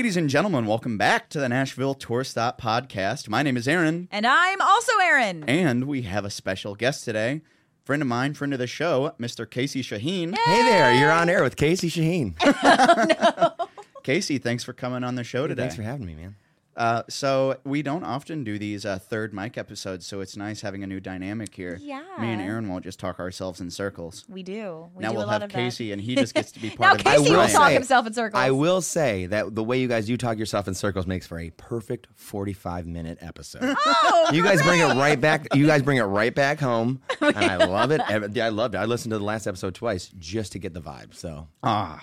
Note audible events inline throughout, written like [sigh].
Ladies and gentlemen, welcome back to the Nashville Tour Stop podcast. My name is Aaron, And I'm also Aaron. and we have a special guest today. Friend of mine, friend of the show, Mr. Casey Shaheen. Hey there, you're on air with Casey Shaheen. [laughs] Oh, no, Casey, thanks for coming on the show today. Thanks for having me, man. Uh, so we don't often do these uh, third mic episodes, so it's nice having a new dynamic here. Yeah. Me and Aaron won't just talk ourselves in circles. We do. We now do we'll a lot have of Casey, That. and he just gets to be [laughs] Now part of the Casey will will plan. talk himself in circles. I will say that the way you guys do talk yourself in circles makes for a perfect 45 minute episode. Oh, [laughs] you guys bring it right back. You guys bring it right back home, [laughs] and I love it. I loved it. I listened to the last episode twice just to get the vibe. So Ah,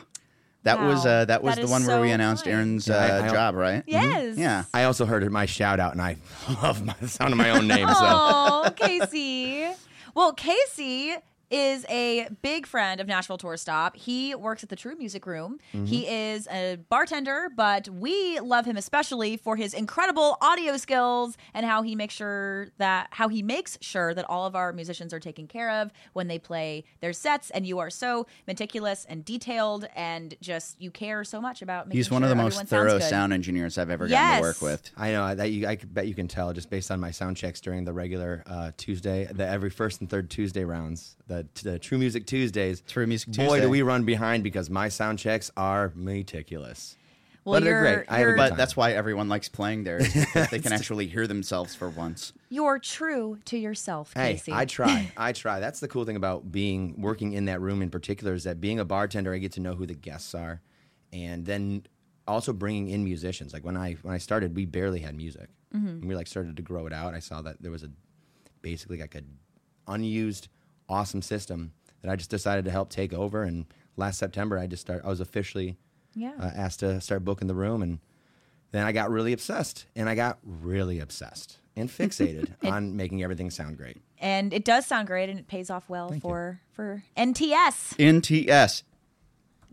that was uh, that was That the is one where we announced kind. Aaron's Yeah, I- uh, I- job, right? Yes. Yeah. I also heard my shout out, and I [laughs] love my, the sound of my own name. So Oh, Casey. Well, Casey is a big friend of Nashville Tour Stop. He works at the True Music Room. Mm-hmm. He is a bartender, but we love him especially for his incredible audio skills and how he makes sure that how he makes sure that all of our musicians are taken care of when they play their sets. And you are so meticulous and detailed, and just you care so much about. Making He's one of the most thorough sound engineers I've ever gotten to work with. I know that you, I bet you can tell just based on my sound checks during the regular uh, Tuesday, the every first and third Tuesday rounds, the, Uh, the uh, True Music Tuesdays. True Music Boy, do we run behind because my sound checks are meticulous. Well, But they're you're, great. I have a But that's why everyone likes playing there. because they can [laughs] actually hear themselves for once. you're true to yourself, Hey, Casey. I try. [laughs] I try. That's the cool thing about being working in that room in particular is that being a bartender, I get to know who the guests are, and then also bringing in musicians. Like when I when I started, we barely had music. Mm-hmm. And we like started to grow it out. I saw that there was a basically like a unused awesome system that I just decided to help take over. And last September, I just start. I was officially Yeah. uh, asked to start booking the room, and then I got really obsessed, and I got really obsessed and fixated [laughs] on making everything sound great. and it does sound great and it pays off well for for NTS. NTS.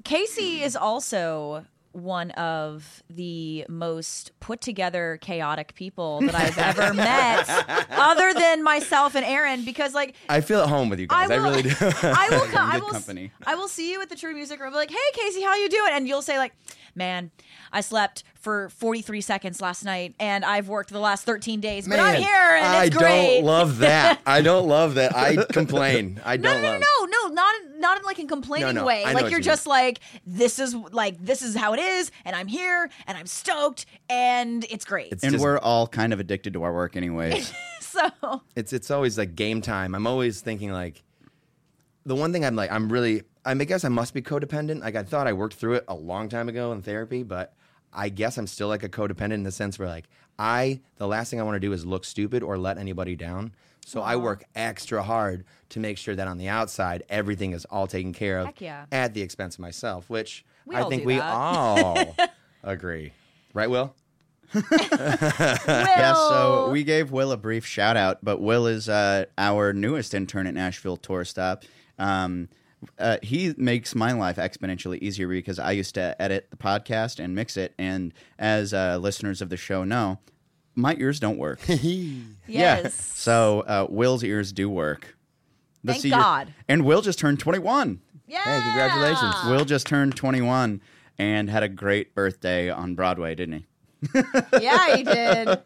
Casey is also one of the most put together chaotic people that I've ever met [laughs] other than myself and Aaron because like I feel at home with you guys. I, will, really do. [laughs] I will [laughs] come. I will. company. I will see you at the True Music Room. Like, hey, Casey, how you doing? And you'll say like, man, I slept for 43 seconds last night, and I've worked the last 13 days, but I'm here, and I it's great. I don't love that. I don't love that. I complain. I don't no, love. no, no, no, not not in like a complaining No, no, way. I Like what you're you just like this is like this is how it is, and I'm here, and I'm stoked, and it's great. It's And just, we're all kind of addicted to our work, anyways. [laughs] so [laughs] it's it's always like game time. I'm always thinking like the one thing I'm like I'm really I guess I must be codependent. Like I thought I worked through it a long time ago in therapy, but I guess I'm still like a codependent in the sense where like I the last thing I want to do is look stupid or let anybody down. So I work extra hard to make sure that on the outside everything is all taken care of yeah. at the expense of myself, which We I think we that. all [laughs] agree. Right, Will? [laughs] [laughs] yeah, so we gave Will a brief shout out, but Will is uh, our newest intern at Nashville Tour Stop. Um, uh, he makes my life exponentially easier because I used to edit the podcast and mix it. And as uh, listeners of the show know, my ears don't work. [laughs] Yeah. yes, [laughs] So uh, Will's ears do work. Thank see your- God. and Will just turned 21. yeah. Hey, congratulations. Will just turned 21 and had a great birthday on Broadway, didn't he? [laughs] yeah, he did.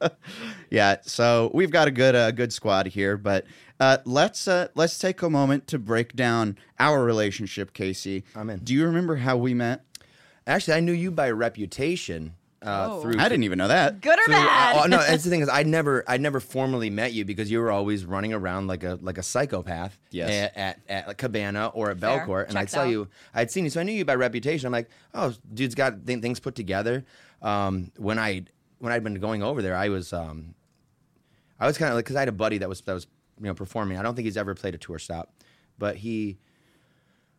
Yeah, so we've got a good uh, good squad here, but uh, let's uh, let's take a moment to break down our relationship, Casey. I'm in. Do you remember how we met? Actually, I knew you by reputation uh, Oh. through I didn't even know that. Good or through- bad? oh, no, [laughs] that's the thing is I never I never formally met you because you were always running around like a like a psychopath Yes. at, at, at like Cabana or at Fair. Belcourt, and I Checks saw out. you. I'd seen you, so I knew you by reputation. I'm like, oh, dude's got th- things put together. Um, when I when I'd been going over there, I was um, I was kind of like because I had a buddy that was that was you know performing. I don't think he's ever played a tour stop, but he.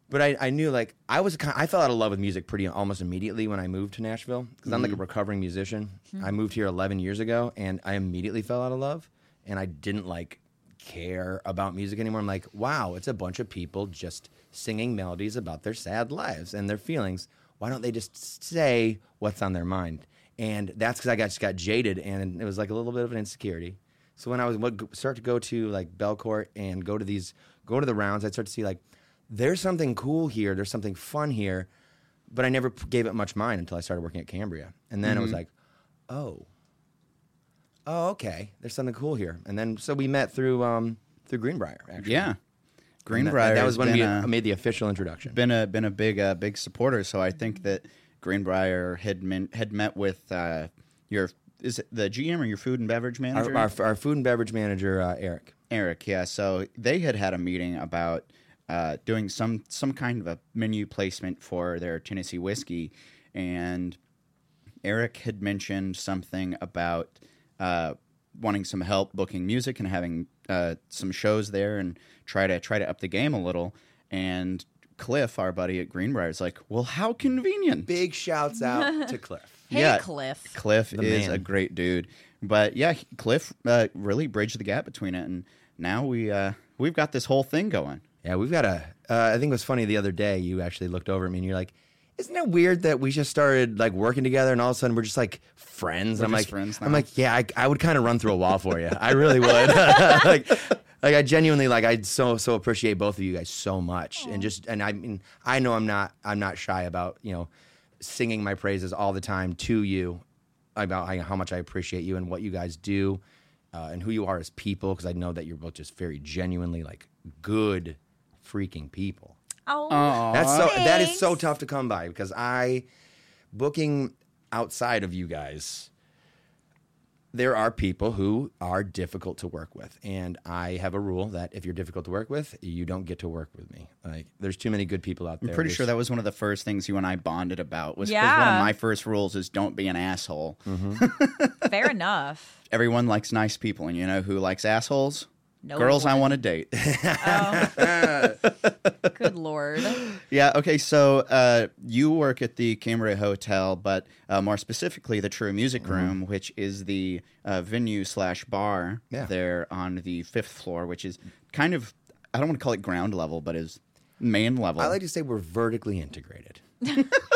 But I, I knew like I was kind of, I fell out of love with music pretty almost immediately when I moved to Nashville because I'm like a mm-hmm. recovering musician. Mm-hmm. I moved here 11 years ago and I immediately fell out of love and I didn't like care about music anymore. I'm like, wow, it's a bunch of people just singing melodies about their sad lives and their feelings. Why don't they just say what's on their mind? And that's because I got, just got jaded and it was like a little bit of an insecurity. So when I was start to go to like Belcourt and go to these go to the rounds, I'd start to see like there's something cool here, there's something fun here. but I never gave it much mind until I started working at Cambria, and then it Mm-hmm. was like, oh, oh, okay, there's something cool here. And then so we met through um, through Greenbrier. Actually, Yeah. Greenbrier. That, that was when we a- made the official introduction. been a been a big uh, big supporter. So I think that Greenbrier had men, had met with uh, your is it the GM or your food and beverage manager our, our, our food and beverage manager uh, Eric. Eric. Yeah, so they had had a meeting about uh, doing some some kind of a menu placement for their Tennessee whiskey, and Eric had mentioned something about uh, wanting some help booking music and having uh, some shows there and try to try to up the game a little. And Cliff, our buddy at Greenbrier, is like, "Well, how convenient!" Big shouts out [laughs] to Cliff. Hey, Yeah. Cliff. Cliff The is man. a great dude, but yeah, Cliff uh, really bridged the gap between it, and now we uh, we've got this whole thing going. Yeah, we've got a. Uh, I think it was funny the other day. You actually looked over at me and you're like, "Isn't it weird that we just started like working together and all of a sudden we're just like friends?" And I'm like, friends I'm like, yeah, I, I would kind of run through a wall for you. I really would. [laughs] like, like I genuinely like I so so appreciate both of you guys so much, and just and I mean I know I'm not I'm not shy about you know singing my praises all the time to you about how- how much I appreciate you and what you guys do. Uh, and who you are as people, because I know that you're both just very genuinely like good freaking people. Oh, That's so that is so tough to come by because I booking outside of you guys there are people who are difficult to work with and I have a rule that if you're difficult to work with you don't get to work with me like there's too many good people out there. I'm pretty There's- sure that was one of the first things you and I bonded about. Was 'cause one of my first rules is don't be an asshole. Mm-hmm. fair enough. [laughs] Everyone likes nice people, and you know who likes assholes? No Girls I want to date. [laughs] [laughs] Good lord. Yeah. Okay. So uh, you work at the Cambria Hotel, but uh, more specifically, the True Music Mm-hmm. Room, which is the uh, venue slash bar Yeah. there on the fifth floor, which is kind of I don't want to call it ground level, but is main level. I like to say we're vertically integrated And [laughs]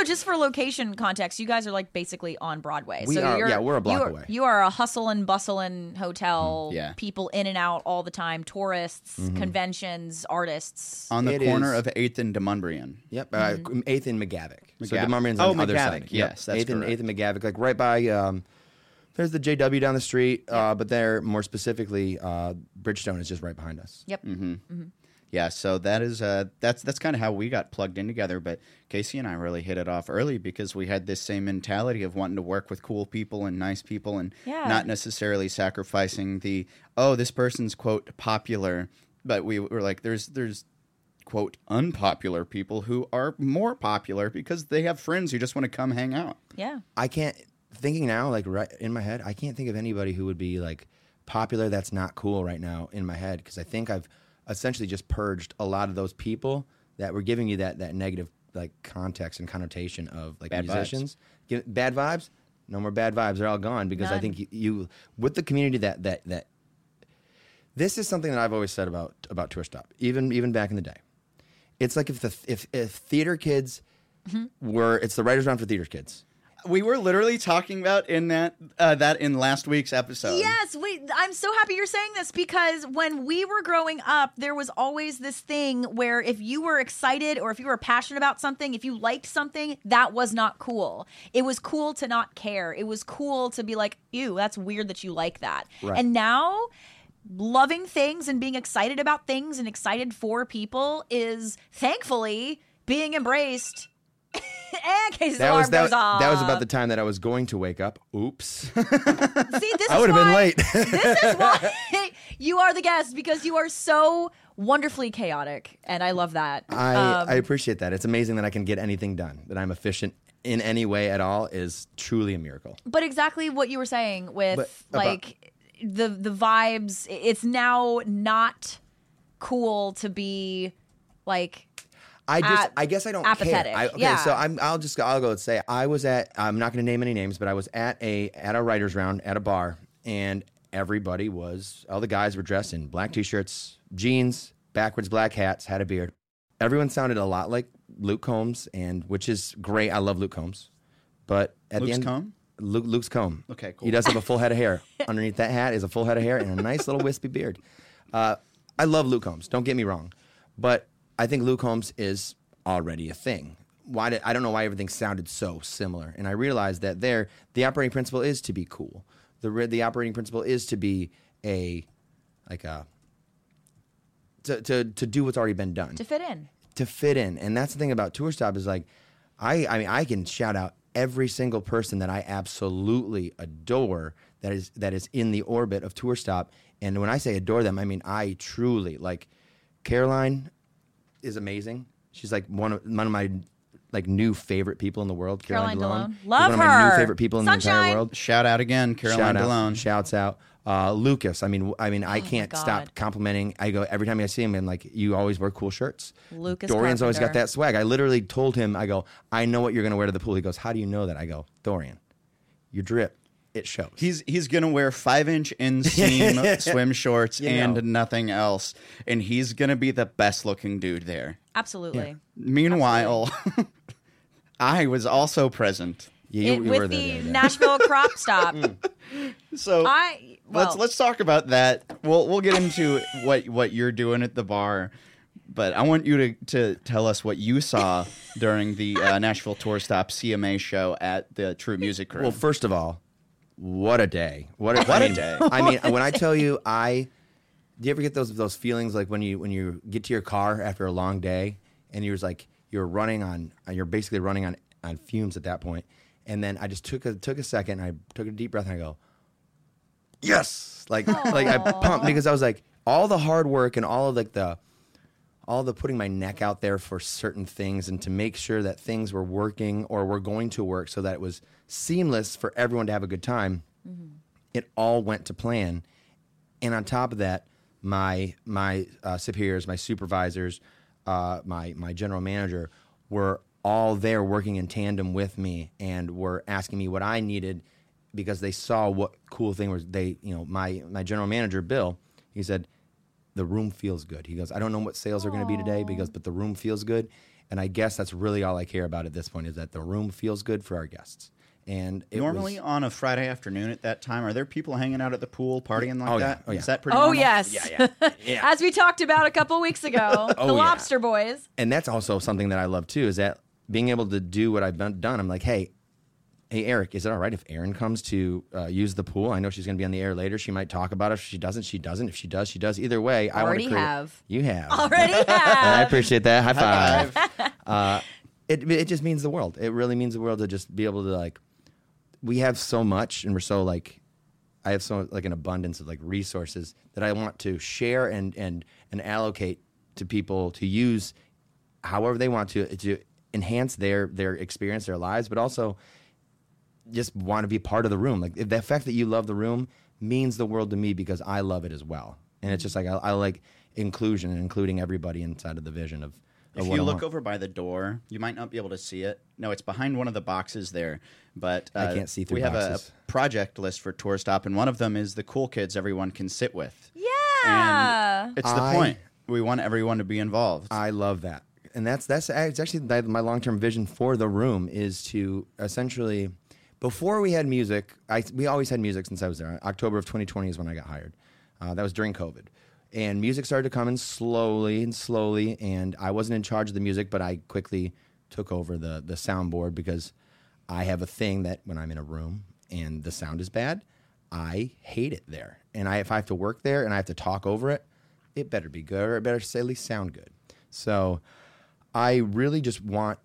also, just for location context, you guys are like basically on Broadway. We so are- you're, yeah, we're a block you are, away. You are a hustle and bustle and hotel. yeah. People in and out all the time. Tourists, Mm-hmm. conventions, artists. on the It corner is- of Eighth and Demonbreun. Yep, uh, eighth and McGavock. So McGavock. Demonbreun's Oh, on the other McGavock. side. Yep. Yes, that's eighth and correct. eighth and McGavock, like right by. Um, there's the JW down the street, uh, but there more specifically, uh, Bridgestone is just right behind us. Yep. Mm-hmm. Yeah, so that is uh, that's that's kind of how we got plugged in together. But Casey and I really hit it off early because we had this same mentality of wanting to work with cool people and nice people, and Yeah. not necessarily sacrificing the oh this person's quote popular. But we were like, there's there's quote unpopular people who are more popular because they have friends who just want to come hang out. Yeah. I can't thinking now, like right in my head, I can't think of anybody who would be like popular that's not cool right now in my head because I think I've essentially just purged a lot of those people that were giving you that that negative like context and connotation of like Bad vibes. musicians. Give, bad vibes. No more bad vibes. They're all gone because I think you, you with the community that that that this is something that I've always said about about Tour Stop, even even back in the day. It's like if the if if theater kids Mm-hmm. were it's the writers round for theater kids. We were literally talking about in that uh, that in last week's episode. Yes, wait, I'm so happy you're saying this because when we were growing up, there was always this thing where if you were excited or if you were passionate about something, if you liked something, that was not cool. It was cool to not care. It was cool to be like, ew, that's weird that you like that. Right. And now, loving things and being excited about things and excited for people is thankfully being embraced. [laughs] and Casey's That was that, goes off. that was about the time that I was going to wake up. Oops. [laughs] See, this I would have been late. [laughs] this is why you are the guest because you are so wonderfully chaotic, and I love that. I, Um, I appreciate that. It's amazing that I can get anything done. That I'm efficient in any way at all is truly a miracle. but exactly what you were saying with But about- like the the vibes. It's now not cool to be like I just, At- I guess I don't apathetic, care. I, okay, yeah. so I'm, I'll just, I'll go and say I was at. I'm not going to name any names, but I was at a at a writers round at a bar, and everybody was all the guys were dressed in black t-shirts, jeans, backwards black hats, had a beard. Everyone sounded a lot like Luke Combs, and which is great. I love Luke Combs, but at Luke's the end, comb? Luke, Luke's comb. Okay, cool. He does have a [laughs] full head of hair. Underneath that hat is a full head of hair and a nice little wispy beard. Uh, I love Luke Combs. Don't get me wrong, but I think Luke Holmes is already a thing. why did I don't know why everything sounded so similar. And I realized that there the operating principle is to be cool. The the operating principle is to be a like a to to to do what's already been done To fit in. to fit in. And that's the thing about Tour Stop is like, I, I mean, I can shout out every single person that I absolutely adore that is that is in the orbit of Tour Stop. And when I say adore them, I mean I truly like. Caroline is amazing. She's like one of one of my like new favorite people in the world. Caroline Caroline, Delone. She's Love one of my her. new favorite people in the entire world. Shout out again, Caroline Shout out, Shouts out. Uh, Lucas. I mean, I mean, I can't Oh stop complimenting. I go every time I see him, and like, you always wear cool shirts. Lucas Dorian's always got that swag. I literally told him, I go, I know what you're going to wear to the pool. He goes, How do you know that? I go, Dorian, your drip, it shows. He's he's gonna wear five inch inseam [laughs] swim shorts You and know. nothing else, and he's gonna be the best looking dude there. Absolutely. Meanwhile, [laughs] I was also present, Yeah, you- It- you were with there the the other. Nashville [laughs] crop stop. so I well, let's let's talk about that. We'll we'll get into what what you're doing at the bar, but I want you to to tell us what you saw during the uh, Nashville Tour Stop CMA show at the True Music Room. Well, first of all, what a day! What a, What I a mean, day. I mean, when I tell you, I do you ever get those those feelings like when you when you get to your car after a long day and you're like you're running on you're basically running on on fumes at that point, and then I just took a took a second, I took a deep breath, and I go, yes, like like I pumped because I was like all the hard work and all of like the all the putting my neck out there for certain things and to make sure that things were working or were going to work so that it was seamless for everyone to have a good time. It all went to plan. And on top of that, my my uh, superiors, my supervisors, uh, my my general manager were all there working in tandem with me and were asking me what I needed because they saw what cool thing was they you know my my general manager Bill he said the room feels good. He goes, I don't know what sales are going to be today, but he goes, but the room feels good. And I guess that's really all I care about at this point is that the room feels good for our guests. And it Normally was, on a Friday afternoon at that time, are there people hanging out at the pool partying like Oh, yeah. that? Oh, yeah. Is that pretty? Oh normal? yes. Yeah, [laughs] yeah. Yeah. As we talked about a couple weeks ago, [laughs] oh, the Oh, yeah. Lobster Boys. and that's also something that I love too is that being able to do what I've done, done I'm like, hey, hey, Eric, is it all right if Erin comes to uh, use the pool? I know she's going to be on the air later. She might talk about it. If she doesn't, she doesn't. If she does, she does. Either way, I Already create. have. You have Already And [laughs] I appreciate that. High five. [laughs] uh, it it just means the world. It really means the world to just be able to like. We have so much, and we're so like. I have so like an abundance of like resources that I want to share and and and allocate to people to use however they want to to enhance their their experience, their lives, but also just want to be part of the room. Like the fact that you love the room means the world to me because I love it as well. And it's just like I, I like inclusion and including everybody inside of the vision of. of If you look over by the door, you might not be able to see it. No, it's behind one of the boxes there. But I uh, can't see through We have a project list for Tour Stop, and one of them is the cool kids everyone can sit with. Yeah. And it's the I- point. We want everyone to be involved. I love that, and that's that's it's actually my long term vision for the room is to essentially. Before we had music, I, we always had music since I was there. October of 2020 is when I got hired. Uh, that was during COVID, and music started to come in slowly and slowly. And I wasn't in charge of the music, but I quickly took over the the soundboard because I have a thing that when I'm in a room and the sound is bad, I hate it there. And I, if I have to work there and I have to talk over it, it better be good or it better at least sound good. So I really just want.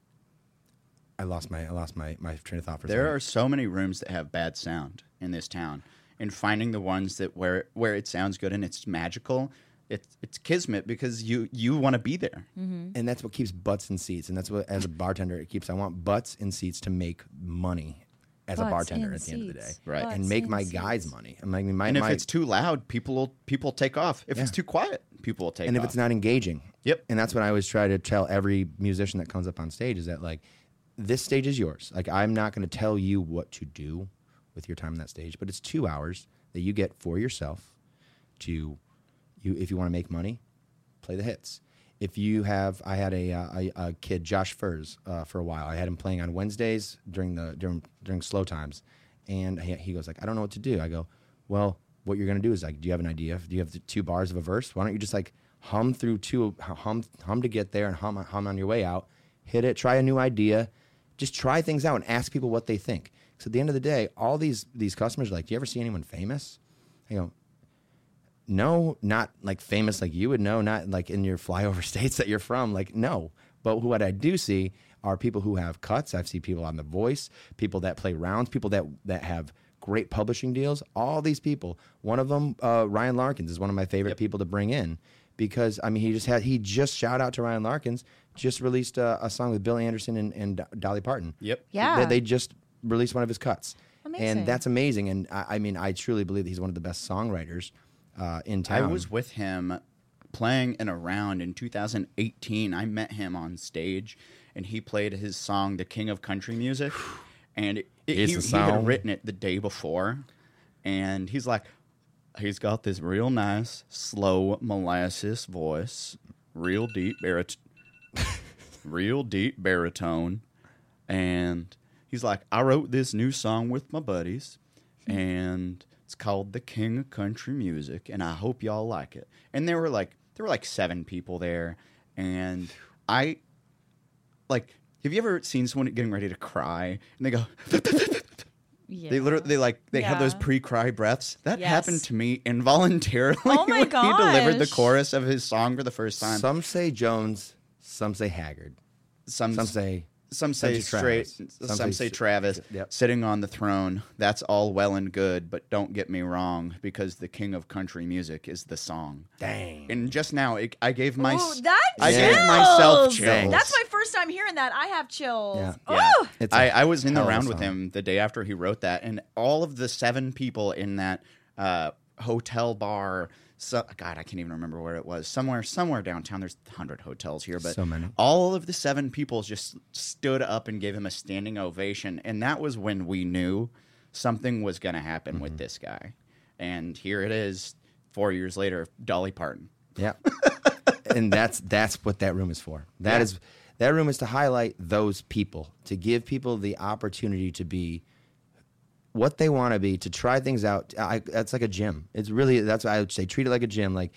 I lost my I lost my, my train of thought for a there second. are so many rooms that have bad sound in this town, and finding the ones that where where it sounds good and it's magical, it's it's kismet because you you want to be there. Mm-hmm. and that's what keeps butts in seats. And that's what, as a bartender, it keeps. I want butts in seats to make money as a bartender at the end of the day, seats. Right. And make in my guys money. I mean, my, And if my- it's too loud, people will people take off. If it's too quiet, people will take off. and off. if it's not engaging. Yep. And that's what I always try to tell every musician that comes up on stage is that like this stage is yours. Like I'm not going to tell you what to do with your time on that stage, but it's 2 hours that you get for yourself to you if you want to make money, play the hits. If you have, I had a, uh, a, a kid, Josh Furs, uh, for a while. I had him playing on Wednesdays during the during during slow times, and he, he goes like, I don't know what to do. I go, well, what you're gonna do is like, do you have an idea? Do you have the two bars of a verse? Why don't you just like hum through two, hum hum to get there and hum hum on your way out, hit it, try a new idea, just try things out and ask people what they think. So at the end of the day, all these these customers are like, "Do you ever see anyone famous?" I go, no, not like famous like you would know, not like in your flyover [laughs] states that you're from. Like, no. But what I do see are people who have cuts. I've seen people on The Voice, people that play rounds, people that that have great publishing deals. All these people. One of them, uh, Ryan Larkins, is one of my favorite people to bring in because I mean he just had he just shout out to Ryan Larkins just released a, a song with Billy Anderson and, and Dolly Parton. Yep. Yeah. They, they just released one of his cuts. Amazing. And that's amazing. And I, I mean, I truly believe that he's one of the best songwriters uh, in town. I was with him playing in a round in 2018. I met him on stage, and he played his song "The King of Country Music," and it, it, Is he, he had written it the day before, and he's like, he's got this real nice, slow molasses voice, real deep barit, [laughs] real deep baritone, and he's like, I wrote this new song with my buddies, and it's called "The King of Country Music," and I hope y'all like it. And there were like there were like seven people there, and I like. Have you ever seen someone getting ready to cry and they go? Yeah. They literally they like they have those pre-cry breaths. That Yes. happened to me involuntarily Oh [laughs] my when he delivered the chorus of his song for the first time. Some say Jones, some say Haggard, some some say some say Strait, Travis. some, Some say, say- Travis Yep. sitting on the throne. That's all well and good, but don't get me wrong, because the king of country music is the song. dang. And just now, it, I gave my Ooh, that I gave myself chills. That's my first time hearing that. I have chills. Yeah. Yeah. Ooh. It's a I, I was in the hell of round with him the day after he wrote that, and all of the seven people in that uh, hotel bar. So, God, I can't even remember where it was. Somewhere, somewhere downtown. There's hundred hotels here, but So many. all of the seven people just stood up and gave him a standing ovation, and that was when we knew something was going to happen Mm-hmm. with this guy. And here it is, four years later, Dolly Parton. Yeah. [laughs] and that's that's what that room is for. That Yeah. is that room is to highlight those people, to give people the opportunity to be what they want to be, to try things out. I, that's like a gym. It's really that's what I would say. Treat it like a gym. Like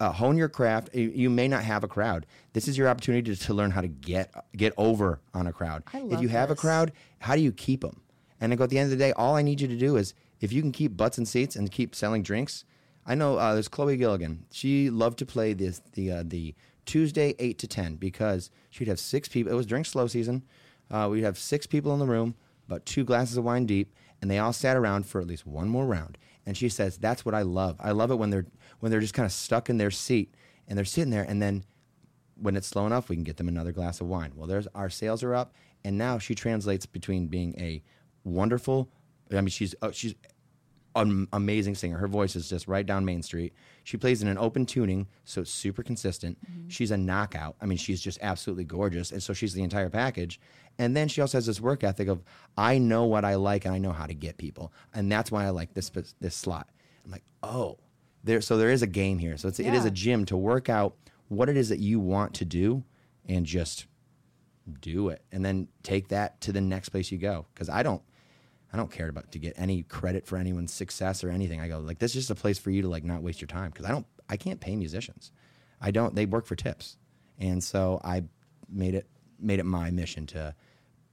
uh, hone your craft. You- You may not have a crowd. This is your opportunity to, to learn how to get get over on a crowd. I if love you have a crowd, how do you keep them? And I go at the end of the day, all I need you to do is if you can keep butts and seats and keep selling drinks. I know uh, there's Chloe Gilligan. She loved to play this the uh, the Tuesday eight to ten because she'd have six people. It was drink slow season. Uh, we'd have six people in the room, about two glasses of wine deep, and they all sat around for at least one more round. And she says that's what I love. I love it when they're when they're just kind of stuck in their seat and they're sitting there, and then when it's slow enough, we can get them another glass of wine. Well, there's our sales are up, and now she translates between being a wonderful. I mean, she's uh, she's an amazing singer. Her voice is just right down Main Street. She plays in an open tuning, so it's super consistent. Mm-hmm. She's a knockout. I mean, she's just absolutely gorgeous, and so she's the entire package. And then she also has this work ethic of I know what I like and I know how to get people, and that's why I like this this slot. I'm like, oh, there. So there is a game here. So it's, it is a gym to work out what it is that you want to do, and just do it, and then take that to the next place you go. Because I don't. I don't care about to get any credit for anyone's success or anything. I go like this is just a place for you to like not waste your time because I don't I can't pay musicians. I don't they work for tips. And so I made it made it my mission to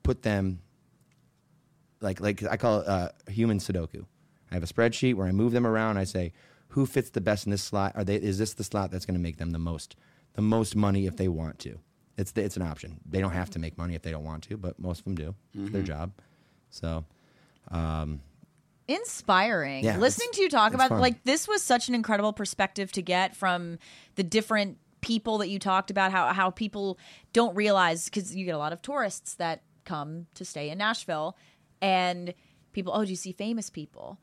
put them like like I call it uh, human sudoku. I have a spreadsheet where I move them around. I say who fits the best in this slot. Are they is this the slot that's going to make them the most the most money if they want to? It's the, it's an option. They don't have to make money if they don't want to, but most of them do. It's their job. So inspiring. Yeah, Listening to you talk about fun. like this was such an incredible perspective to get from the different people that you talked about how how people don't realize cuz you get a lot of tourists that come to stay in Nashville and people oh do you see famous people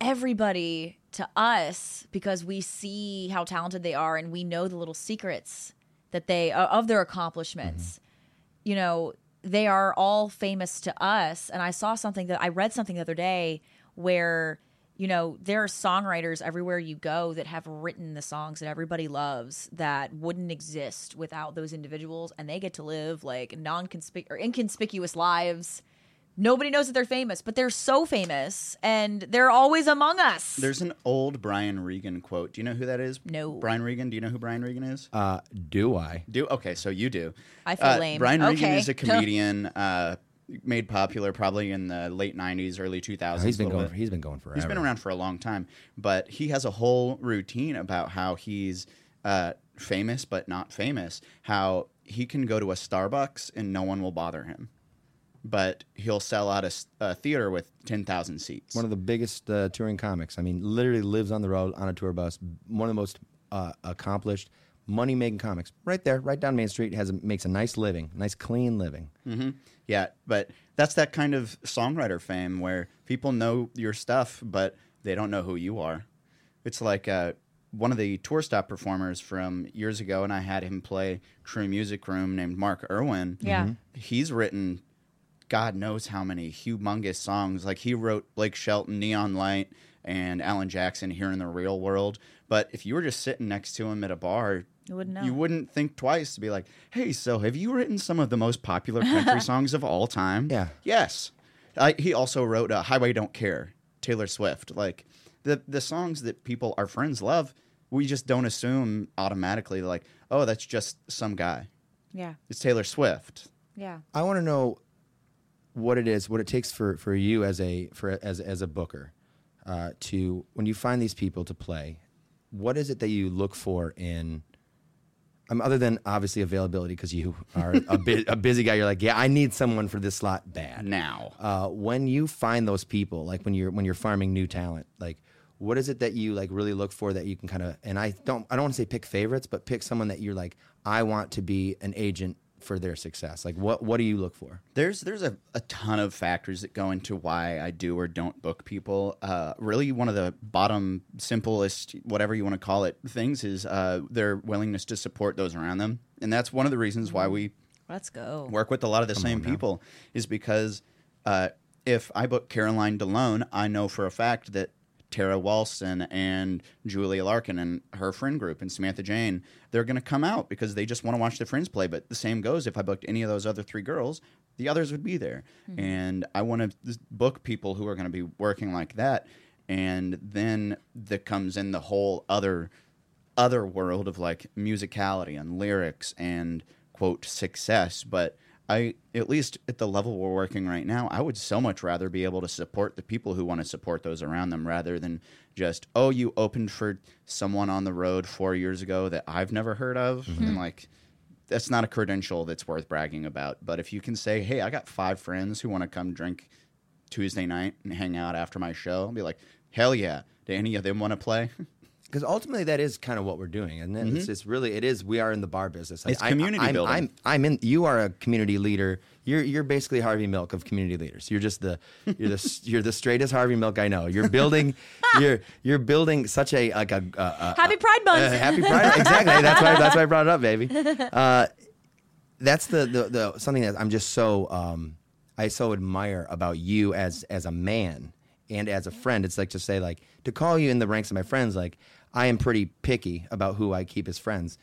everybody to us because we see how talented they are and we know the little secrets that they of their accomplishments mm-hmm. you know, they are all famous to us. And I saw something that I read something the other day where, you know, there are songwriters everywhere you go that have written the songs that everybody loves that wouldn't exist without those individuals. And they get to live like non or inconspicuous lives nobody knows that they're famous, but they're so famous and they're always among us. There's an old Brian Regan quote. Do you know who that is? No. Brian Regan. Do you know who Brian Regan is? Uh, do I? Do okay, so you do. I feel Uh, lame. Brian Regan is a [laughs] comedian, uh, made popular probably in the late '90s, early 2000s. Oh, he's been going. For, he's been going forever. He's been around for a long time, but he has a whole routine about how he's uh, famous but not famous. How he can go to a Starbucks and no one will bother him, but he'll sell out a theater with ten thousand seats. One of the biggest uh, touring comics. I mean, literally lives on the road on a tour bus. One of the most uh, accomplished, money making comics. Right there, right down Main Street, has a, makes a nice living, nice clean living. hmm Yeah, but that's that kind of songwriter fame where people know your stuff, but they don't know who you are. It's like uh, one of the tour stop performers from years ago, and I had him play True Music Room named Mark Irwin. Yeah. He's written God knows how many humongous songs. Like he wrote Blake Shelton, Neon Light, and Alan Jackson here in the real world. But if you were just sitting next to him at a bar, You wouldn't know. you wouldn't think twice to be like, "Hey, so have you written some of the most popular country [laughs] songs of all time?" Yeah. Yes. I, he also wrote uh, "Highway Don't Care," Taylor Swift. Like the the songs that people, our friends, love. We just don't assume automatically like, "Oh, that's just some guy." yeah. It's Taylor Swift. Yeah. I want to know what it is, what it takes for, for you as a for as as a booker uh, to when you find these people to play. What is it that you look for in? Um, other than obviously availability, because you are a, bu- a busy guy, you're like, yeah, I need someone for this slot bad. Now, Uh, when you find those people, like when you're when you're farming new talent, like what is it that you like really look for that you can kind of? And I don't I don't want to say pick favorites, but pick someone that you're like, I want to be an agent for their success. Like what what do you look for? There's there's a, a ton of factors that go into why I do or don't book people. Uh, really, one of the bottom, simplest, whatever you want to call it, things is uh, their willingness to support those around them, and that's one of the reasons why we Let's go. work with a lot of the same people. Is because uh, if I book Caroline DeLone, I know for a fact that Tara Walston and Julia Larkin and her friend group and Samantha Jane, they're going to come out because they just want to watch their friends play. But the same goes if I booked any of those other three girls, the others would be there. Mm-hmm. And I want to book people who are going to be working like that. And then that comes in the whole other other world of like musicality and lyrics and quote success but i at least at the level we're working right now i would so much rather be able to support the people who want to support those around them rather than just oh you opened for someone on the road four years ago that i've never heard of and mm-hmm. like that's not a credential that's worth bragging about. But if you can say hey i got five friends who want to come drink tuesday night and hang out after my show i'll be like hell yeah. Do any of them want to play [laughs] Because ultimately, that is kind of what we're doing, and it? it's, it's really it is. We are in the bar business. Like, It's community I'm, building. I'm, I'm in. You are a community leader. You're you're basically Harvey Milk of community leaders. You're just the you're the [laughs] you're the straightest Harvey Milk I know. You're building you're you're building such a like a, a, a Happy Pride Month. uh, happy Pride. exactly. That's why. That's why I brought it up, baby. [laughs] Uh, that's the, the the something that I'm just so um, I so admire about you as as a man and as a friend. It's like to say like to call you in the ranks of my friends. Like I am pretty picky about who I keep as friends.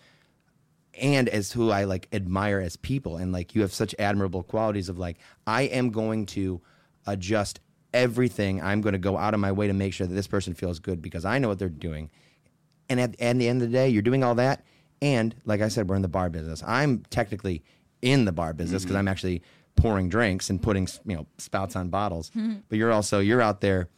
And as who I like admire as people, and like you have such admirable qualities of like I am going to adjust everything. I'm going to go out of my way to make sure that this person feels good because I know what they're doing, and at, at the end of the day, you're doing all that. And like I said, we're in the bar business. I'm technically in the bar business mm-hmm. because I'm actually pouring drinks and putting you know spouts on bottles. Mm-hmm. But you're also you're out there.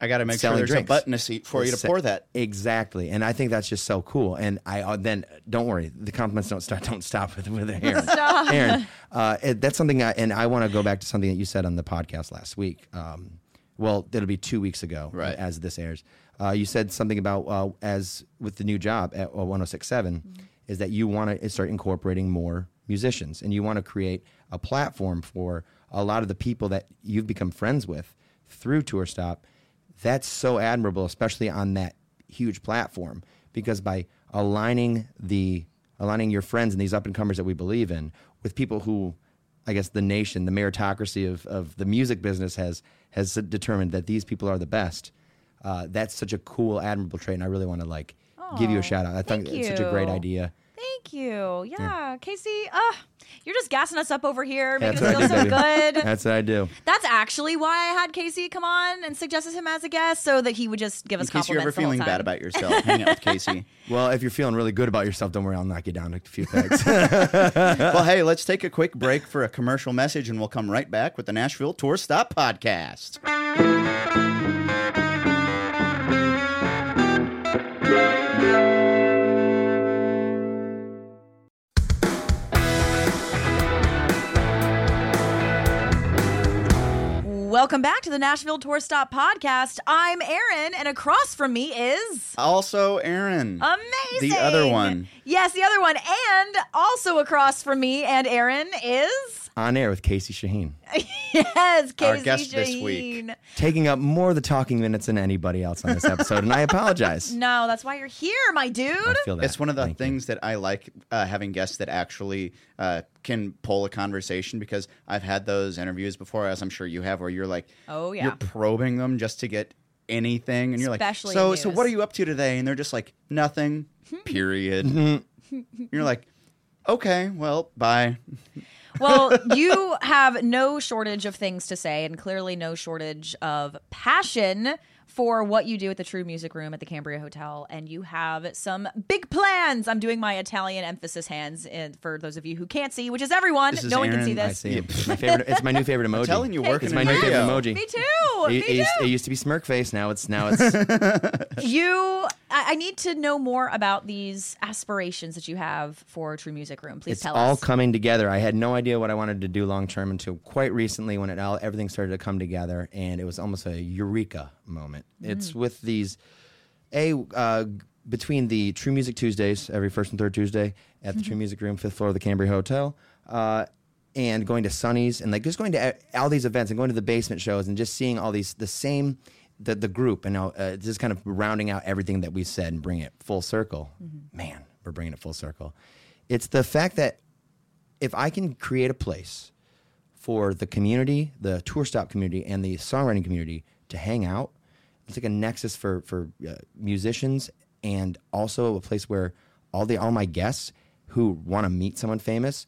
I got to make sure selling there's drinks. a button a seat for you to Sa- pour that. exactly, and I think that's just so cool. And I uh, then don't worry, the compliments don't start. Don't stop with with Aaron. [laughs] Stop. Aaron, uh, it, that's something. I, and I want to go back to something that you said on the podcast last week. Um, well, it'll be two weeks ago, Right. as this airs. Uh, you said something about uh, as with the new job at uh, 1067 is that you want to start incorporating more musicians and you want to create a platform for a lot of the people that you've become friends with through Tour Stop. That's so admirable, especially on that huge platform, because by aligning the aligning your friends and these up and comers that we believe in with people who I guess the nation, the meritocracy of, of the music business has has determined that these people are the best. Uh, that's such a cool, admirable trait, and I really want to like give you a shout out. I think it's such a great idea. Thank you. Yeah, Casey. Uh, you're just gassing us up over here, making That's us feel I so baby. good. That's what I do. That's actually why I had Casey come on and suggested him as a guest so that he would just give us In case you're ever feeling bad about yourself, [laughs] hang out with Casey. Well, if you're feeling really good about yourself, don't worry, I'll knock you down a few pegs. [laughs] well, hey, let's take a quick break for a commercial message, and we'll come right back with the Nashville Tour Stop podcast. Welcome back to the Nashville Tour Stop podcast. I'm Aaron, and across from me is Also, Aaron. amazing. The other one. Yes, the other one. And also across from me and Aaron is On air with Casey Shaheen. [laughs] yes, Casey Our guest this week. Taking up more of the talking minutes than anybody else on this episode, and I apologize. [laughs] No, that's why you're here, my dude. I feel that. It's one of the Thank you. things that I like uh, having guests that actually uh, can pull a conversation because I've had those interviews before, as I'm sure you have, where you're like, Oh, yeah. you're probing them just to get anything, and you're Especially like, so, in so what are you up to today? And they're just like, nothing. Period. you're like, okay, well, bye. Well, you have no shortage of things to say, and clearly no shortage of passion for what you do at the True Music Room at the Cambria Hotel, and you have some big plans. I'm doing my Italian emphasis hands in, for those of you who can't see, which is everyone. This is no one can Aaron. see I this. see. it. [laughs] It's my favorite. It's my new favorite emoji. telling you, working It's my new favorite emoji. Me too. It, Me it used, too. it used to be smirk face. Now it's now it's [laughs] you, I, I need to know more about these aspirations that you have for True Music Room. Please it's tell us. all coming together. I had no idea what I wanted to do long term until quite recently when it all everything started to come together, and it was almost a eureka moment. It's with these a uh, between the True Music Tuesdays every first and third Tuesday at the True Music Room, fifth floor of the Cambria Hotel. Uh, and going to Sunny's and like just going to uh, all these events and going to the basement shows and just seeing all these the same the the group and now uh, just kind of rounding out everything that we said and bring it full circle. Man, we're bringing it full circle. It's the fact that if I can create a place for the community, the tour stop community, and the songwriting community to hang out, it's like a nexus for for uh, musicians and also a place where all the all my guests who want to meet someone famous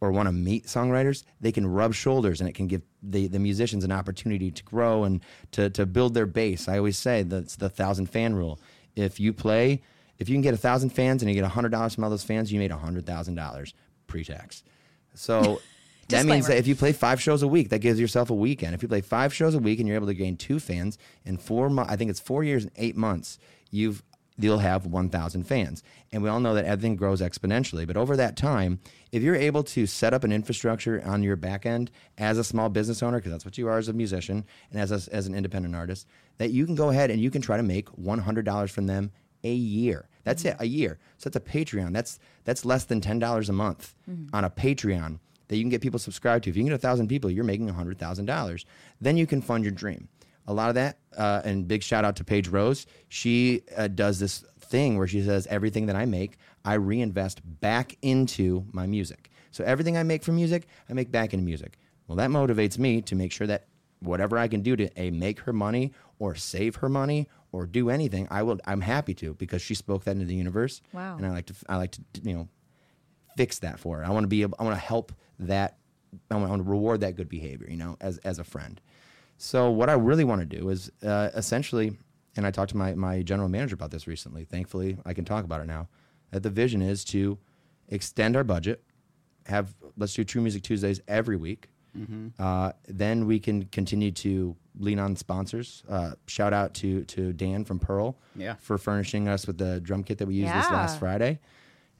or want to meet songwriters, they can rub shoulders and it can give the, the musicians an opportunity to grow and to, to build their base. I always say that's the thousand fan rule. If you play, if you can get a thousand fans and you get a hundred dollars from all those fans, you made a hundred thousand dollars pre-tax. So [laughs] that means that if you play five shows a week, that gives yourself a weekend. If you play five shows a week and you're able to gain two fans in four months, I think it's four years and eight months, you've you'll have 1,000 fans. And we all know that everything grows exponentially. But over that time, if you're able to set up an infrastructure on your back end as a small business owner, because that's what you are as a musician and as, a, as an independent artist, that you can go ahead and you can try to make $100 from them a year. That's it, a year. So that's a Patreon. That's that's less than ten dollars a month mm-hmm. on a Patreon that you can get people subscribed to. If you can get a thousand people, you're making hundred thousand dollars. Then you can fund your dream. A lot of that, uh, and big shout out to Paige Rose. She uh, does this thing where she says everything that I make, I reinvest back into my music. So everything I make from music, I make back into music. Well, that motivates me to make sure that whatever I can do to a make her money or save her money or do anything, I will. I'm happy to because she spoke that into the universe. Wow. And I like to. I like to. You know, fix that for her. I want to be. able- I want to help that. I want to reward that good behavior. You know, as as a friend. So what I really want to do is uh, essentially, and I talked to my my general manager about this recently. Thankfully, I can talk about it now. That the vision is to extend our budget. Have let's do True Music Tuesdays every week. Uh, then we can continue to lean on sponsors. Uh, shout out to to Dan from Pearl Yeah. for furnishing us with the drum kit that we used this last Friday.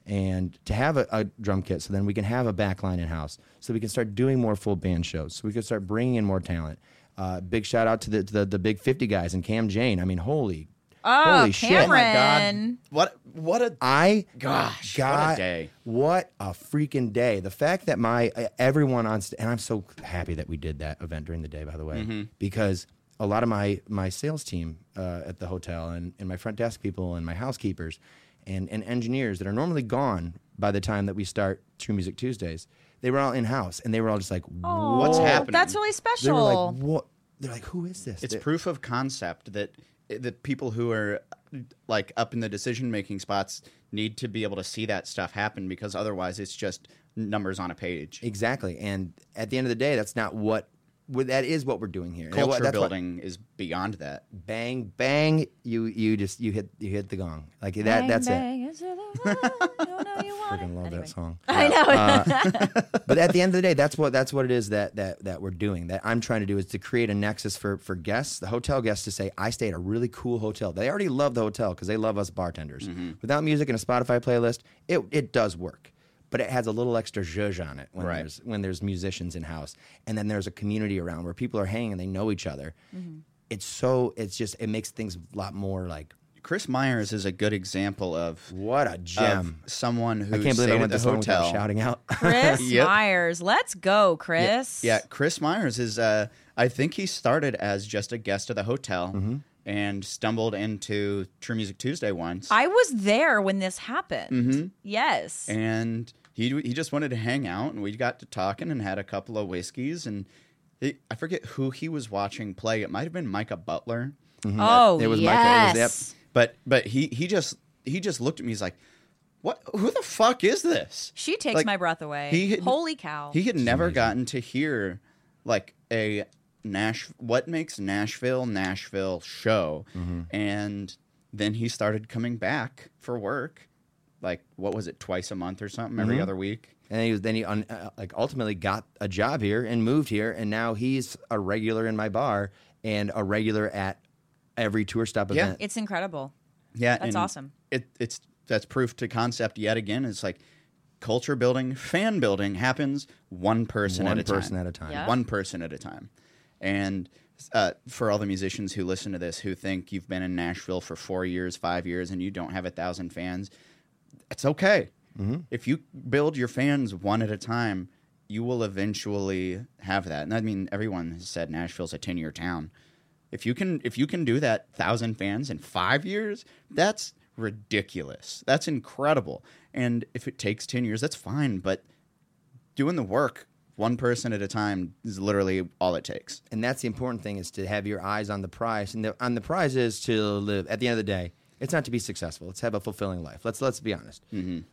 And to have a, a drum kit, so then we can have a backline in house, so we can start doing more full band shows, so we can start bringing in more talent. Uh, big shout out to the, the the big fifty guys and Cam Jane. I mean, holy, Oh, holy shit! Cameron. Oh my God. What what a I Gosh, what a day. What a freaking day! The fact that my uh, everyone on st- and I'm so happy that we did that event during the day, by the way, Mm-hmm. because a lot of my my sales team uh, at the hotel and, and my front desk people and my housekeepers and, and engineers that are normally gone by the time that we start True Music Tuesdays, they were all in house and they were all just like, What's happening? That's really They were special. like, "What?" They're like, "Who is this?" it's They- proof of concept that the people who are like up in the decision making spots need to be able to see that stuff happen because otherwise it's just numbers on a page. Exactly. And at the end of the day, that's not what well, that is what we're doing here. And Culture that's building is beyond that. bang bang. You you just you hit you hit the gong like that. Bang, that's it. bang, into you know [laughs] you want Freaking it. love Anyway. that song. [laughs] I know. Uh, [laughs] but at the end of the day, that's what that's what it is that that that we're doing. That I'm trying to do is to create a nexus for for guests, the hotel guests, to say I stay at a really cool hotel. They already love the hotel because they love us bartenders. Mm-hmm. Without music and a Spotify playlist, it it does work. But it has a little extra zhuzh on it when Right. there's when there's musicians in house, and then there's a community around where people are hanging and they know each other. It's so it's just it makes things a lot more like Chris Myers is a good example of, what a gem. someone who I can't believe I at went the this long without hotel. shouting out. [laughs] Chris [laughs] Yep. Myers. Let's go, Chris. Yeah, Chris Myers is. Uh, I think he started as just a guest of the hotel Mm-hmm. and stumbled into True Music Tuesday once. I was there when this happened. Mm-hmm. Yes. and he he just wanted to hang out, and we got to talking and had a couple of whiskeys, and he, I forget who he was watching play. It might have been Micah Butler, mm-hmm. oh, It was Micah. yes. It was- but but he he just he just looked at me. He's like, "What? Who the fuck is this?" She takes Like, my breath away. he had- Holy cow. He had never gotten to hear like a Nash what makes Nashville Nashville show, mm-hmm. and then he started coming back for work. Like what was it, twice a month or something, every other week. And he was then he un, uh, like ultimately got a job here and moved here, and now he's a regular in my bar and a regular at every tour stop event. Yeah. event. it's incredible. Yeah, That's awesome. It, it's that's proof to concept yet again. It's like culture building, fan building happens one person One at a person time. at a time. Yeah. One person at a time. And uh, for all the musicians who listen to this who think you've been in Nashville for four years, five years, and you don't have a thousand fans, it's okay. Mm-hmm. If you build your fans one at a time, you will eventually have that. And I mean, everyone has said Nashville's a ten-year town. If you can, if you can do that thousand fans in five years, that's ridiculous. That's incredible. And if it takes ten years, that's fine. But doing the work one person at a time is literally all it takes. and that's the important thing is to have your eyes on the prize, and the, on the prize is to live. At the end of the day, it's not to be successful; it's have a fulfilling life. Let's let's be honest.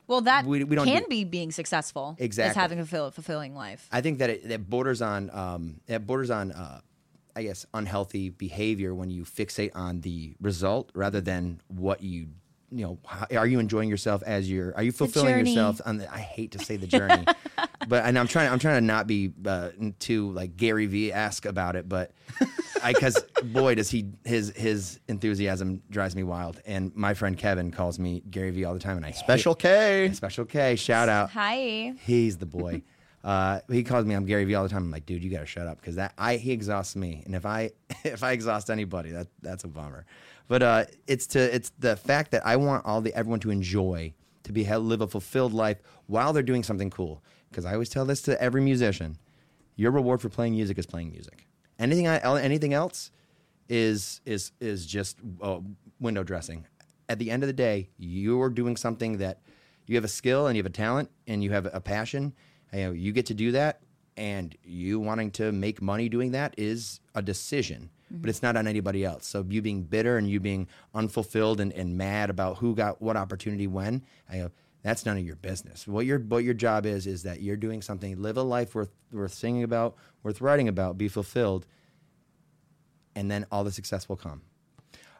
Well, that We- we don't can do- be being successful. Exactly, Is Exactly. having a fulfill- fulfilling life. I think that it that borders on um, it borders on uh, I guess unhealthy behavior when you fixate on the result rather than what you you know how, are you enjoying yourself as you're are you fulfilling yourself on the, I hate to say the journey [laughs] but and I'm trying I'm trying to not be uh, too like Gary Vee-esque about it but I because [laughs] boy does he his his enthusiasm drives me wild and my friend Kevin calls me Gary Vee all the time and I hate- Special K. Special K shout out Hi. He's the boy. Uh, he calls me I'm Gary Vee all the time. I'm like, dude, you got to shut up because that I he exhausts me, and if I [laughs] if I exhaust anybody, that that's a bummer. But uh, it's to it's the fact that I want all the everyone to enjoy to be live a fulfilled life while they're doing something cool. Because I always tell this to every musician: your reward for playing music is playing music. Anything I, anything else is is is just uh, window dressing. At the end of the day, you're doing something that you have a skill and you have a talent and you have a passion. You, know, you get to do that, and you wanting to make money doing that is a decision, but it's not on anybody else. So you being bitter and you being unfulfilled and, and mad about who got what opportunity when, I go, that's none of your business. What your what your job is is that you're doing something, live a life worth worth singing about, worth writing about, be fulfilled, and then all the success will come.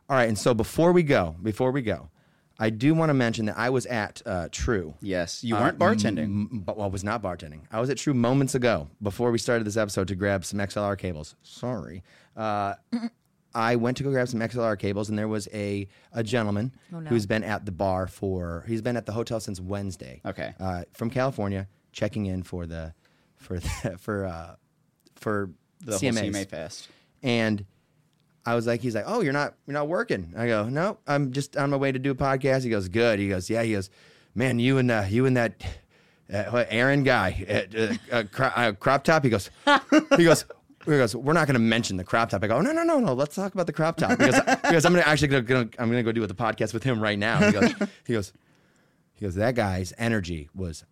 All right, and so before we go, before we go, I do want to mention that I was at uh, True. Yes, you Uh, weren't bartending. m- m- but well, I was not bartending. I was at True moments ago before we started this episode to grab some XLR cables. Sorry. Uh, I went to go grab some XLR cables, and there was a a gentleman Oh, no. who's been at the bar for. He's been at the hotel since Wednesday. Okay. Uh, from California, checking in for the for the, [laughs] for uh, for the whole CMAs. CMA Fest. And I was like, he's like, oh, you're not, you're not working. I go, no, I'm just on my way to do a podcast. He goes, good. He goes, yeah. He goes, man, you and uh, you and that [laughs] uh, Aaron guy, uh, uh, uh, cro- uh, crop top. He goes, [laughs] he goes. He goes, we're not going to mention the crop top. I go, no, no, no, no. Let's talk about the crop top because, because I'm gonna actually gonna, gonna I'm going to go do with the podcast with him right now. He goes, he goes, he goes, that guy's energy was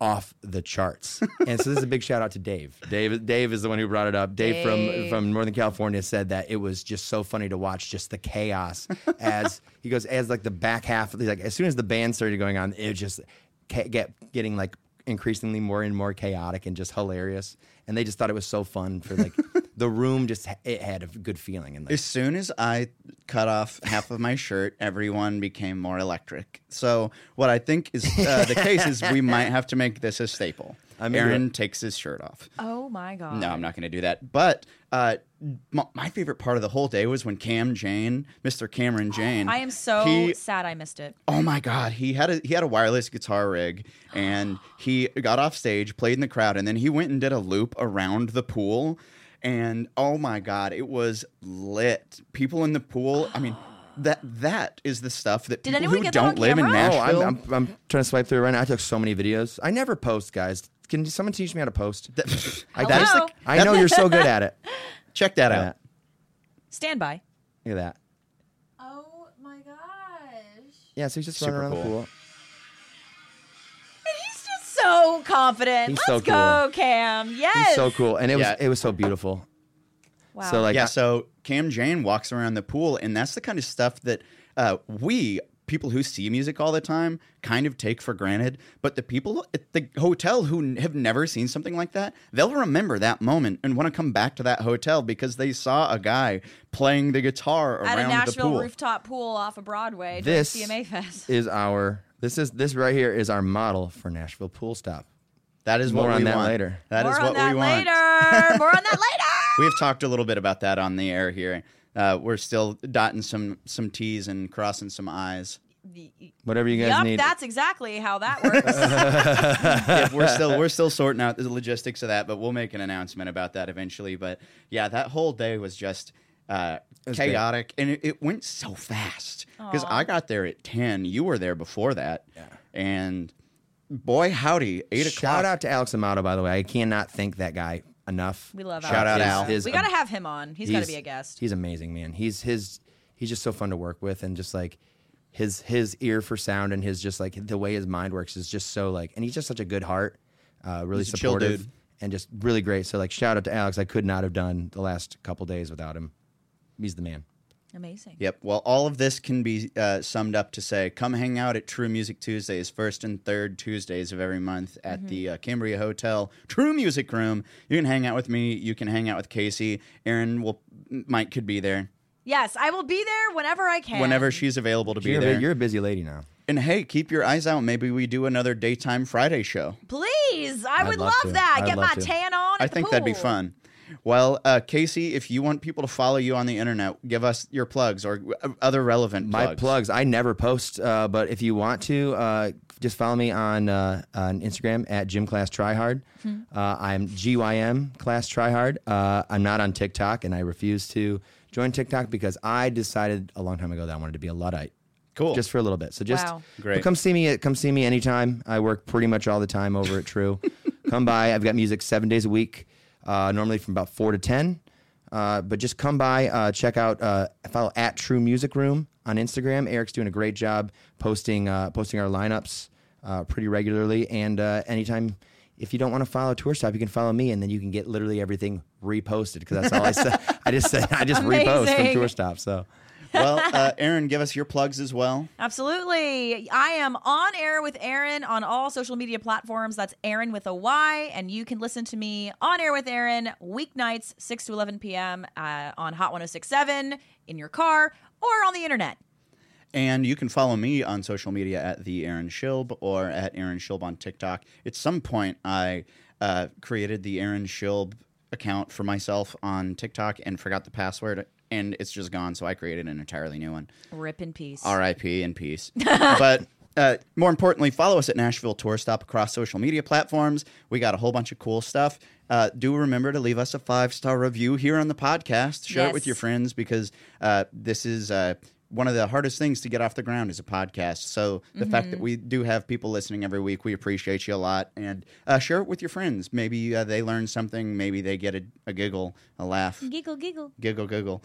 off the charts. And so this is a big shout out to Dave. Dave Dave is the one who brought it up. Dave, Dave. from from Northern California said that it was just so funny to watch just the chaos as he goes as like the back half like as soon as the band started going on it just get getting like increasingly more and more chaotic and just hilarious. And they just thought it was so fun for like [laughs] the room just it had a good feeling. And like, As soon as I cut off half of my shirt, everyone became more electric. So what I think is uh, the case is we might have to make this a staple. I'm Aaron takes his shirt off. Oh my god. No, I'm not going to do that. But uh, m- my favorite part of the whole day was when Cam Jane, Mr. Cameron Jane, I am so he sad I missed it. Oh my God, he had a he had a wireless guitar rig, [gasps] and he got off stage, played in the crowd, and then he went and did a loop around the pool, and oh my God, it was lit. People in the pool. I mean, [gasps] that that is the stuff that Did people anyone who get on don't live in camera? oh, Nashville. I'm, I'm, I'm trying to swipe through right now. I took so many videos. I never post, guys. Can someone teach me how to post? [laughs] I, that is Hello? the- I know you're so good at it. [laughs] check that Look out. Stand by. Look at that. Oh my gosh. Yeah, so he's just Super running around the cool. pool. And he's just so confident. He's Let's so go, cool. Cam. Yes. He's so cool, and it was it was so beautiful. Wow. So like, yeah, so Cam Jane walks around the pool, and that's the kind of stuff that uh, we people who see music all the time kind of take for granted. But the people at the hotel who have never seen something like that, they'll remember that moment and want to come back to that hotel because they saw a guy playing the guitar at a around the Nashville pool. rooftop pool off of Broadway This CMA Fest. is our this is this right here is our model for Nashville Pool Stop. That is More what on we that want. later. That More is on what that we want. later. More on that [laughs] later. We've talked a little bit about that on the air here. Uh, we're still dotting some some T's and crossing some I's. Whatever you guys Yup, need. that's exactly how that works. [laughs] yeah, we're still we're still sorting out the logistics of that, but we'll make an announcement about that eventually. But yeah, that whole day was just uh, was great. chaotic, and it, it went so fast because I got there at ten. You were there before that, Yeah. and boy, howdy, eight o'clock. Shout out to Alex Amato, by the way. I cannot thank that guy enough. we love Shout Alex. out Al. His- We got to have him on. He's got to be a guest. He's amazing, man. He's his he's just so fun to work with, and just like his his ear for sound and his just like the way his mind works is just so like, and he's just such a good heart, uh, really He's a chill supportive, dude. and just really great. So like, shout out to Alex. I could not have done the last couple days without him. He's the man. Amazing. Yep. Well, all of this can be uh, summed up to say, come hang out at True Music Tuesdays, first and third Tuesdays of every month at the uh, Cambria Hotel True Music Room. You can hang out with me. You can hang out with Casey. Aaron will, Mike could be there Yes, I will be there whenever I can. whenever she's available to be You're, a, there. you're a busy lady now. And hey, keep your eyes out. Maybe we do another daytime Friday show. Please, I I'd would love love, that. I'd Get love my to. tan on. I the think that'd be fun. Well, uh, Casey, if you want people to follow you on the internet, give us your plugs or uh, other relevant My plugs. plugs. I never post, uh, but if you want to, uh, just follow me on uh, on Instagram at Gym Class Tryhard. Hmm. Uh, I'm GYM Class Tryhard. Uh, I'm not on TikTok, and I refuse to join TikTok because I decided a long time ago that I wanted to be a luddite. Cool. Just for a little bit. So just Wow. Great. come see me. Come see me anytime. I work pretty much all the time over at True. [laughs] come by. I've got music seven days a week. Uh, normally from about four to ten. Uh, but just come by, uh, check out, uh, follow at True Music Room on Instagram. Eric's doing a great job posting uh, posting our lineups uh, pretty regularly. And uh, anytime, if you don't want to follow Tour Stop, you can follow me, and then you can get literally everything reposted because that's all I said. [laughs] I just said I just repost from Tour Stop. So well, [laughs] uh, Aaron, give us your plugs as well. Absolutely. I am on air with Aaron on all social media platforms. That's Aaron with a Y. And you can listen to me on air with Aaron weeknights, 6 to 11 p.m. Uh, on Hot 1067 in your car or on the internet. And you can follow me on social media at the Aaron Shilb or at Aaron Shilb on TikTok. At some point, I uh, created the Aaron Shilb account for myself on TikTok and forgot the password, and it's just gone. So I created an entirely new one. Rip in peace. R.I.P. in peace. [laughs] but uh, more importantly, follow us at Nashville Tour Stop across social media platforms. We got a whole bunch of cool stuff. Uh, do remember to leave us a five star review here on the podcast. Share it with your friends because uh, this is. Uh, one of the hardest things to get off the ground is a podcast. So the fact that we do have people listening every week, we appreciate you a lot. And uh, share it with your friends. Maybe uh, they learn something. Maybe they get a, a giggle, a laugh, Giggle, giggle. giggle, giggle.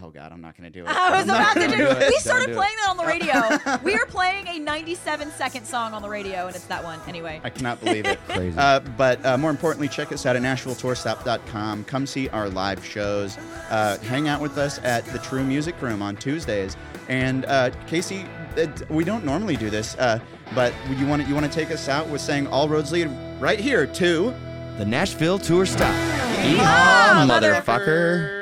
Oh God, I'm not going to do it. I was I'm about to do. do it. We started do it. playing that on the radio. [laughs] we are playing a 97 second song on the radio, and it's that one. Anyway, I cannot believe it. [laughs] Crazy. Uh, but uh, more importantly, check us out at NashvilleTourStop.com. Come see our live shows. Uh, hang out with us at the True Music Room on Tuesdays. And uh, Casey, it, we don't normally do this, uh, but you want to you want to take us out with saying "All roads lead right here to." the Nashville Tour Stop. Yeehaw! motherfucker.